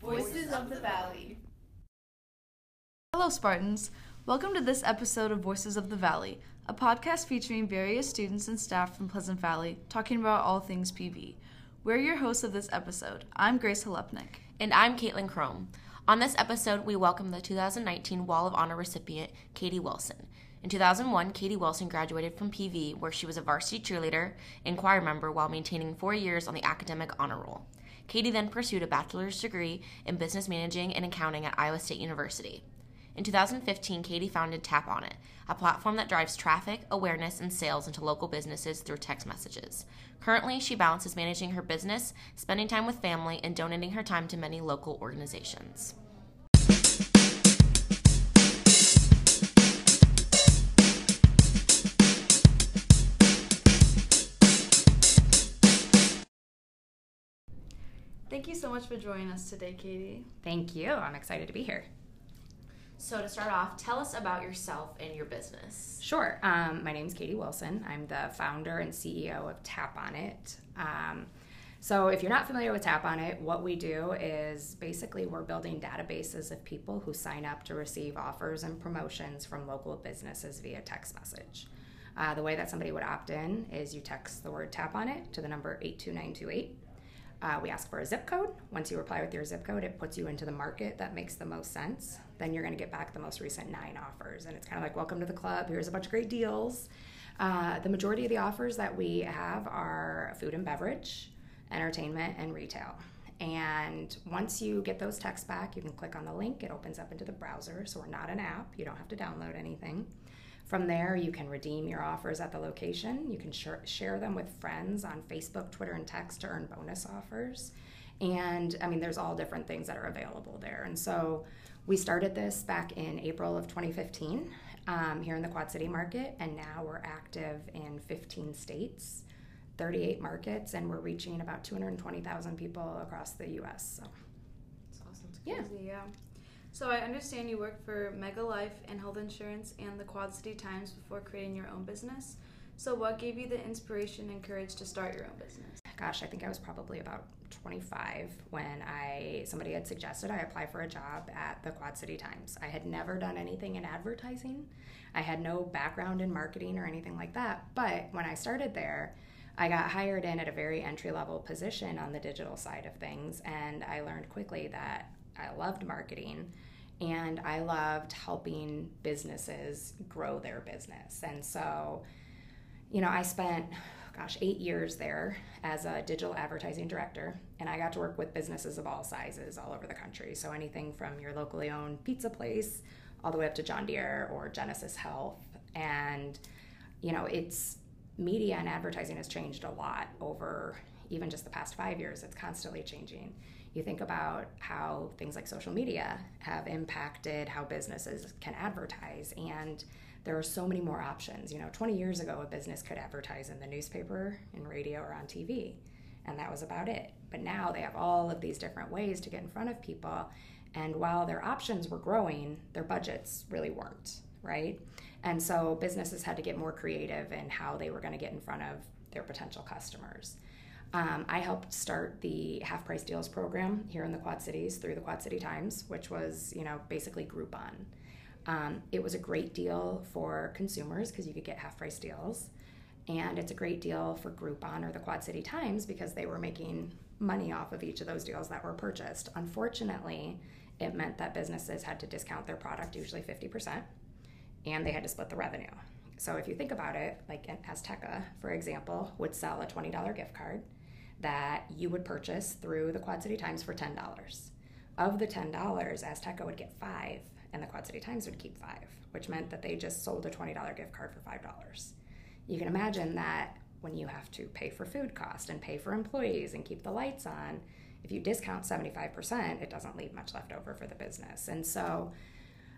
Voices of the Valley. Hello, Spartans. Welcome to this episode of Voices of the Valley, a podcast featuring various students and staff from Pleasant Valley talking about all things PV. We're your hosts of this episode. I'm Grace Halepnik. And I'm Caitlin Crome. On this episode, we welcome the 2019 Wall of Honor recipient, Katie Wilson. In 2001, Katie Wilson graduated from PV, where she was a varsity cheerleader and choir member while maintaining four years on the academic honor roll. Katie then pursued a bachelor's degree in business managing and accounting at Iowa State University. In 2015, Katie founded Tap On It, a platform that drives traffic, awareness, and sales into local businesses through text messages. Currently, she balances managing her business, spending time with family, and donating her time to many local organizations. So much for joining us today, Katie. Thank you. I'm excited to be here. So, to start off, tell us about yourself and your business. Sure. Um, my name is Katie Wilson. I'm the founder and CEO of Tap On It. Um, so, if you're not familiar with Tap On It, what we do is basically we're building databases of people who sign up to receive offers and promotions from local businesses via text message. Uh, the way that somebody would opt in is you text the word Tap On It to the number 82928 uh, we ask for a zip code. Once you reply with your zip code, it puts you into the market that makes the most sense. Then you're going to get back the most recent nine offers. And it's kind of like, welcome to the club. Here's a bunch of great deals. Uh, the majority of the offers that we have are food and beverage, entertainment, and retail. And once you get those texts back, you can click on the link. It opens up into the browser. So we're not an app, you don't have to download anything. From there, you can redeem your offers at the location. You can sh- share them with friends on Facebook, Twitter, and text to earn bonus offers. And I mean, there's all different things that are available there. And so we started this back in April of 2015 um, here in the Quad City market, and now we're active in 15 states, 38 markets, and we're reaching about 220,000 people across the US. So. That's awesome. It's crazy, yeah. yeah. So I understand you worked for Mega Life and Health Insurance and the Quad City Times before creating your own business. So what gave you the inspiration and courage to start your own business? Gosh, I think I was probably about 25 when I somebody had suggested I apply for a job at the Quad City Times. I had never done anything in advertising. I had no background in marketing or anything like that. But when I started there, I got hired in at a very entry level position on the digital side of things, and I learned quickly that I loved marketing and I loved helping businesses grow their business. And so, you know, I spent, gosh, eight years there as a digital advertising director, and I got to work with businesses of all sizes all over the country. So anything from your locally owned pizza place all the way up to John Deere or Genesis Health. And, you know, it's media and advertising has changed a lot over even just the past five years. It's constantly changing you think about how things like social media have impacted how businesses can advertise and there are so many more options. You know 20 years ago a business could advertise in the newspaper in radio or on tv and that was about it. But now they have all of these different ways to get in front of people and while their options were growing their budgets really weren't right? And so businesses had to get more creative in how they were going to get in front of their potential customers um, I helped start the half price deals program here in the Quad Cities through the Quad City Times, which was, you know, basically Groupon. Um, it was a great deal for consumers because you could get half price deals. And it's a great deal for Groupon or the Quad City Times because they were making money off of each of those deals that were purchased. Unfortunately, it meant that businesses had to discount their product, usually 50%, and they had to split the revenue. So if you think about it, like Azteca, for example, would sell a $20 gift card that you would purchase through the Quad City Times for $10. Of the $10, Azteca would get five, and the Quad City Times would keep five, which meant that they just sold a $20 gift card for $5. You can imagine that when you have to pay for food cost and pay for employees and keep the lights on, if you discount 75%, it doesn't leave much left over for the business. And so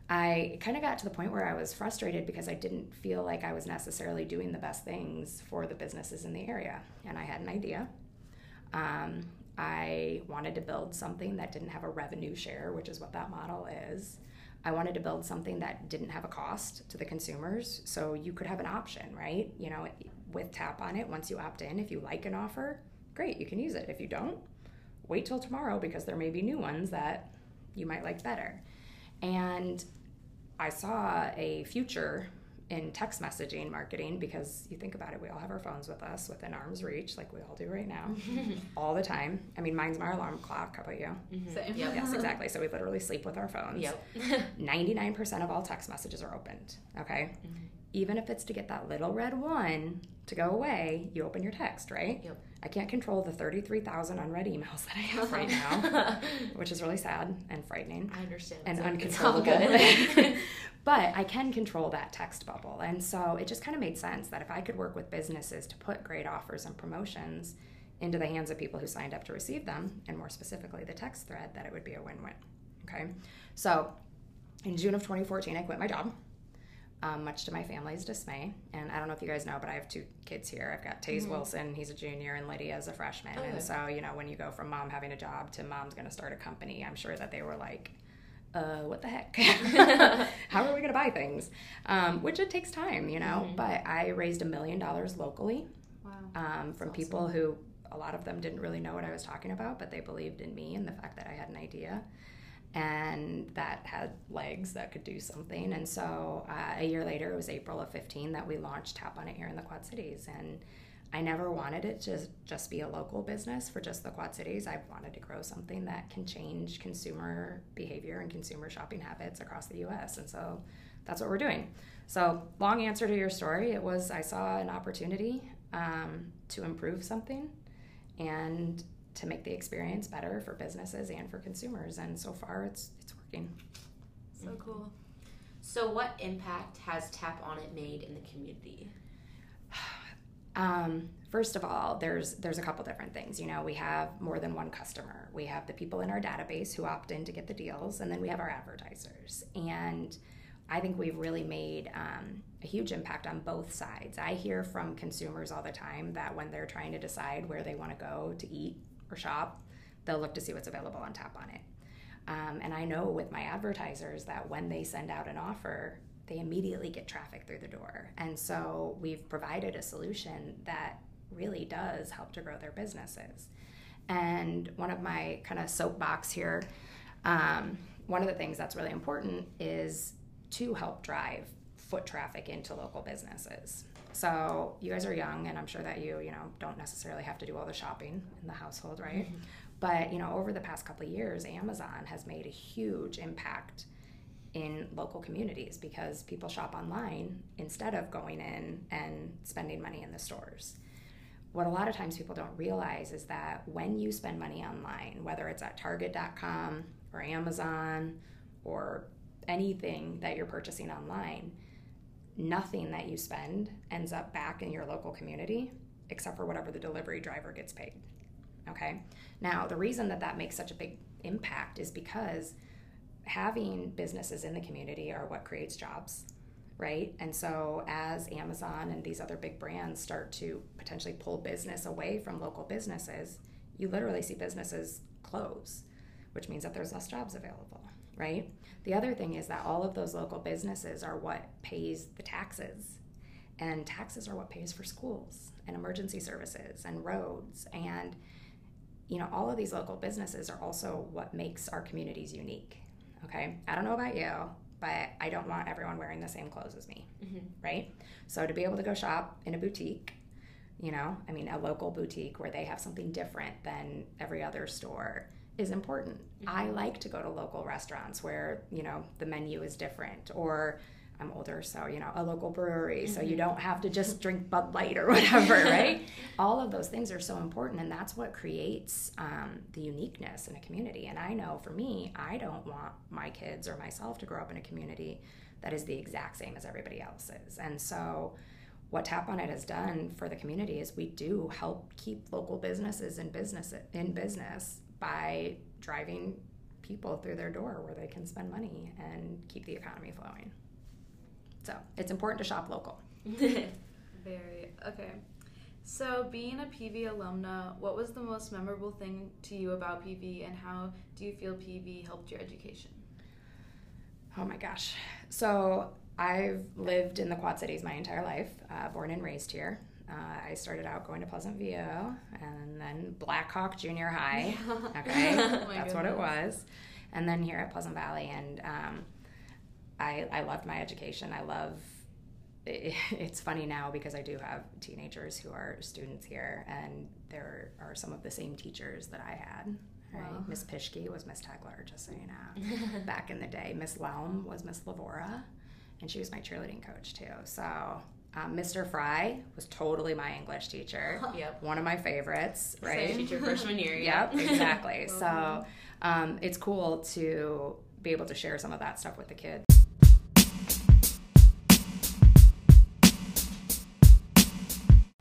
I kind of got to the point where I was frustrated because I didn't feel like I was necessarily doing the best things for the businesses in the area. And I had an idea um, I wanted to build something that didn't have a revenue share, which is what that model is. I wanted to build something that didn't have a cost to the consumers, so you could have an option, right? You know, with Tap on it, once you opt in, if you like an offer, great, you can use it. If you don't, wait till tomorrow because there may be new ones that you might like better. And I saw a future in text messaging marketing because you think about it, we all have our phones with us within arm's reach, like we all do right now, all the time. I mean, mine's my alarm clock. How about you? Mm-hmm. Same. Yep. Yes, exactly. So we literally sleep with our phones. Yep. 99% of all text messages are opened. Okay. Mm-hmm. Even if it's to get that little red one to go away, you open your text, right? Yep. I can't control the 33,000 unread emails that I have right now, which is really sad and frightening I understand. and It's all uncontrollable. good. but I can control that text bubble. And so it just kind of made sense that if I could work with businesses to put great offers and promotions into the hands of people who signed up to receive them, and more specifically the text thread, that it would be a win win. Okay. So in June of 2014, I quit my job. Um, much to my family's dismay. And I don't know if you guys know, but I have two kids here. I've got Taze Wilson, he's a junior, and Lydia is a freshman. Okay. And so, you know, when you go from mom having a job to mom's going to start a company, I'm sure that they were like, uh, what the heck? How are we going to buy things? Um, which it takes time, you know. But I raised a million dollars locally Wow. um, from people who a lot of them didn't really know what I was talking about, but they believed in me and the fact that I had an idea and that had legs that could do something. And so uh, a year later, it was April of 15 that we launched Tap on It here in the Quad Cities. And I never wanted it to just be a local business for just the Quad Cities. I wanted to grow something that can change consumer behavior and consumer shopping habits across the US. And so that's what we're doing. So, long answer to your story, it was I saw an opportunity um, to improve something and to make the experience better for businesses and for consumers. And so far, it's it's working. So cool. So, what impact has Tap On It made in the community? Um, first of all, there's there's a couple different things. You know, we have more than one customer. We have the people in our database who opt in to get the deals, and then we have our advertisers. And I think we've really made um, a huge impact on both sides. I hear from consumers all the time that when they're trying to decide where they want to go to eat or shop, they'll look to see what's available on Tap on It. Um, and I know with my advertisers that when they send out an offer, they immediately get traffic through the door. And so we've provided a solution that really does help to grow their businesses. And one of my kind of soapbox here, um, one of the things that's really important is to help drive foot traffic into local businesses. So you guys are young, and I'm sure that you, you know, don't necessarily have to do all the shopping in the household, right? Mm-hmm. But you know, over the past couple of years, Amazon has made a huge impact in local communities because people shop online instead of going in and spending money in the stores. What a lot of times people don't realize is that when you spend money online, whether it's at Target.com or Amazon or anything that you're purchasing online, nothing that you spend ends up back in your local community except for whatever the delivery driver gets paid. Okay? Now, the reason that that makes such a big impact is because having businesses in the community are what creates jobs, right? And so, as Amazon and these other big brands start to potentially pull business away from local businesses, you literally see businesses close, which means that there's less jobs available, right? The other thing is that all of those local businesses are what pays the taxes. And taxes are what pays for schools and emergency services and roads and you know all of these local businesses are also what makes our communities unique okay i don't know about you but i don't want everyone wearing the same clothes as me mm-hmm. right so to be able to go shop in a boutique you know i mean a local boutique where they have something different than every other store is important. I like to go to local restaurants where you know the menu is different or i'm older so you know a local brewery so you don't have to just drink bud light or whatever right? All of those things are so important and that's what creates um, the uniqueness in a community. And i know for me i don't want my kids or myself to grow up in a community that is the exact same as everybody else's. And so what tap on it has done for the community is we do help keep local businesses in business in business by driving people through their door where they can spend money and keep the economy flowing so it's important to shop local Very. Okay. So, being a PV alumna, what was the most memorable thing to you about PV, and how do you feel PV helped your education? Oh my gosh. So I've lived in the Quad Cities my entire life, uh, born and raised here. Uh, I started out going to Pleasant View and then Blackhawk Junior High. Okay, Oh that's what it was. And then here at Pleasant Valley, and um, I, I loved my education. I love. It's funny now because I do have teenagers who are students here, and there are some of the same teachers that I had. Right? Wow. Miss Pishke was Miss Tegler, just so you know. Back in the day, Miss Laum was Miss Lavora, and she was my cheerleading coach too. So, um, Mr. Fry was totally my English teacher. Yep. One of my favorites, right? Same teacher freshman year. Yep, exactly. so um, it's cool to be able to share some of that stuff with the kids.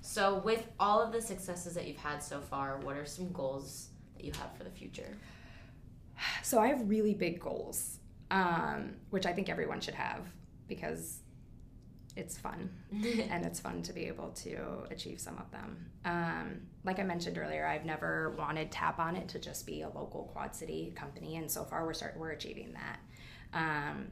So, with all of the successes that you've had so far, what are some goals that you have for the future? So I have really big goals, um, which I think everyone should have because it's fun and it's fun to be able to achieve some of them. Um, like I mentioned earlier, I've never wanted Tap on it to just be a local Quad City company, and so far we're start we're achieving that. Um,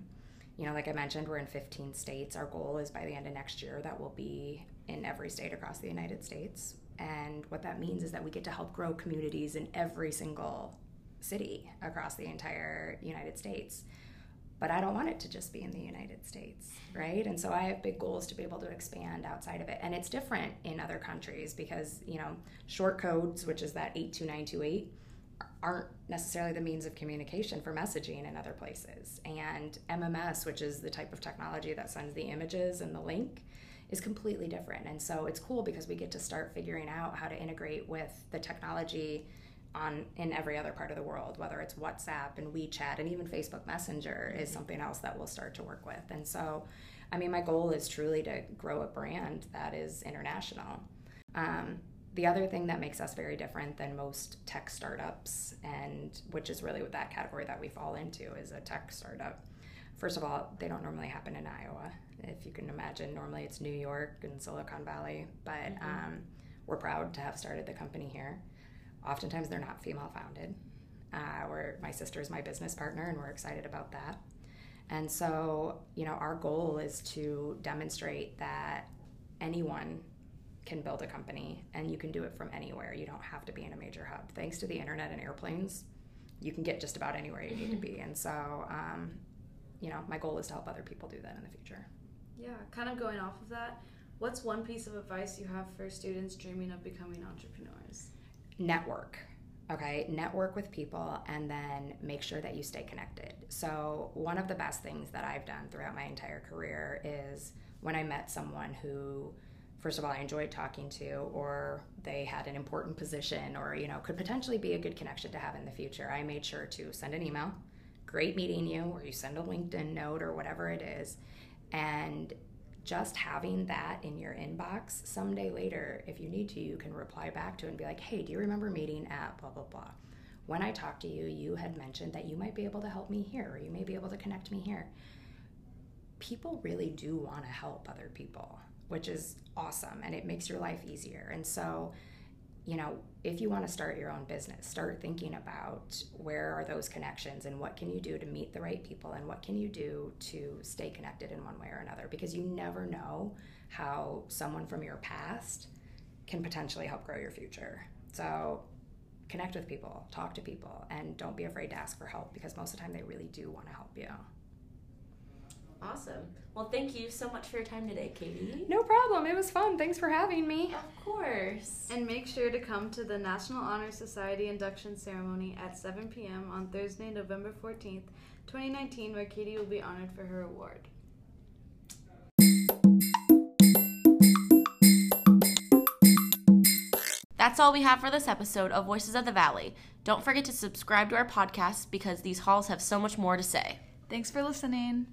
you know, like I mentioned, we're in 15 states. Our goal is by the end of next year that we'll be in every state across the United States. And what that means is that we get to help grow communities in every single city across the entire United States. But I don't want it to just be in the United States, right? And so I have big goals to be able to expand outside of it. And it's different in other countries because, you know, short codes, which is that 82928, aren't necessarily the means of communication for messaging in other places. And MMS, which is the type of technology that sends the images and the link, is completely different. And so it's cool because we get to start figuring out how to integrate with the technology on in every other part of the world, whether it's WhatsApp and WeChat and even Facebook Messenger is something else that we'll start to work with. And so, I mean, my goal is truly to grow a brand that is international. Um, the other thing that makes us very different than most tech startups, and which is really what that category that we fall into is a tech startup. First of all, they don't normally happen in Iowa. If you can imagine, normally it's New York and Silicon Valley, but um, we're proud to have started the company here. Oftentimes, they're not female founded. Uh, where my sister is my business partner, and we're excited about that. And so, you know, our goal is to demonstrate that anyone can build a company and you can do it from anywhere. You don't have to be in a major hub. Thanks to the internet and airplanes, you can get just about anywhere you need to be. And so, um, you know, my goal is to help other people do that in the future. Yeah, kind of going off of that, what's one piece of advice you have for students dreaming of becoming entrepreneurs? Network okay? Network with people and then make sure that you stay connected. So one of the best things that i've done throughout my entire career is when i met someone who first of all i enjoyed talking to or they had an important position or you know could potentially be a good connection to have in the future i made sure to send an email. Great meeting you or you send a linkedin note or whatever it is. And just having that in your inbox someday later, if you need to, you can reply back to it and be like, hey, do you remember meeting at blah, blah, blah? When I talked to you, you had mentioned that you might be able to help me here, or you may be able to connect me here. People really do want to help other people, which is awesome and it makes your life easier. And so, you know, if you want to start your own business, start thinking about where are those connections and what can you do to meet the right people and what can you do to stay connected in one way or another because you never know how someone from your past can potentially help grow your future. So, connect with people, talk to people, and don't be afraid to ask for help because most of the time they really do want to help you. Awesome. Well, thank you so much for your time today, Katie. No problem. It was fun. Thanks for having me. Of course. And make sure to come to the National Honor Society induction ceremony at 7 p.m. on Thursday, November 14th, 2019, where Katie will be honored for her award. That's all we have for this episode of Voices of the Valley. Don't forget to subscribe to our podcast because these halls have so much more to say. Thanks for listening.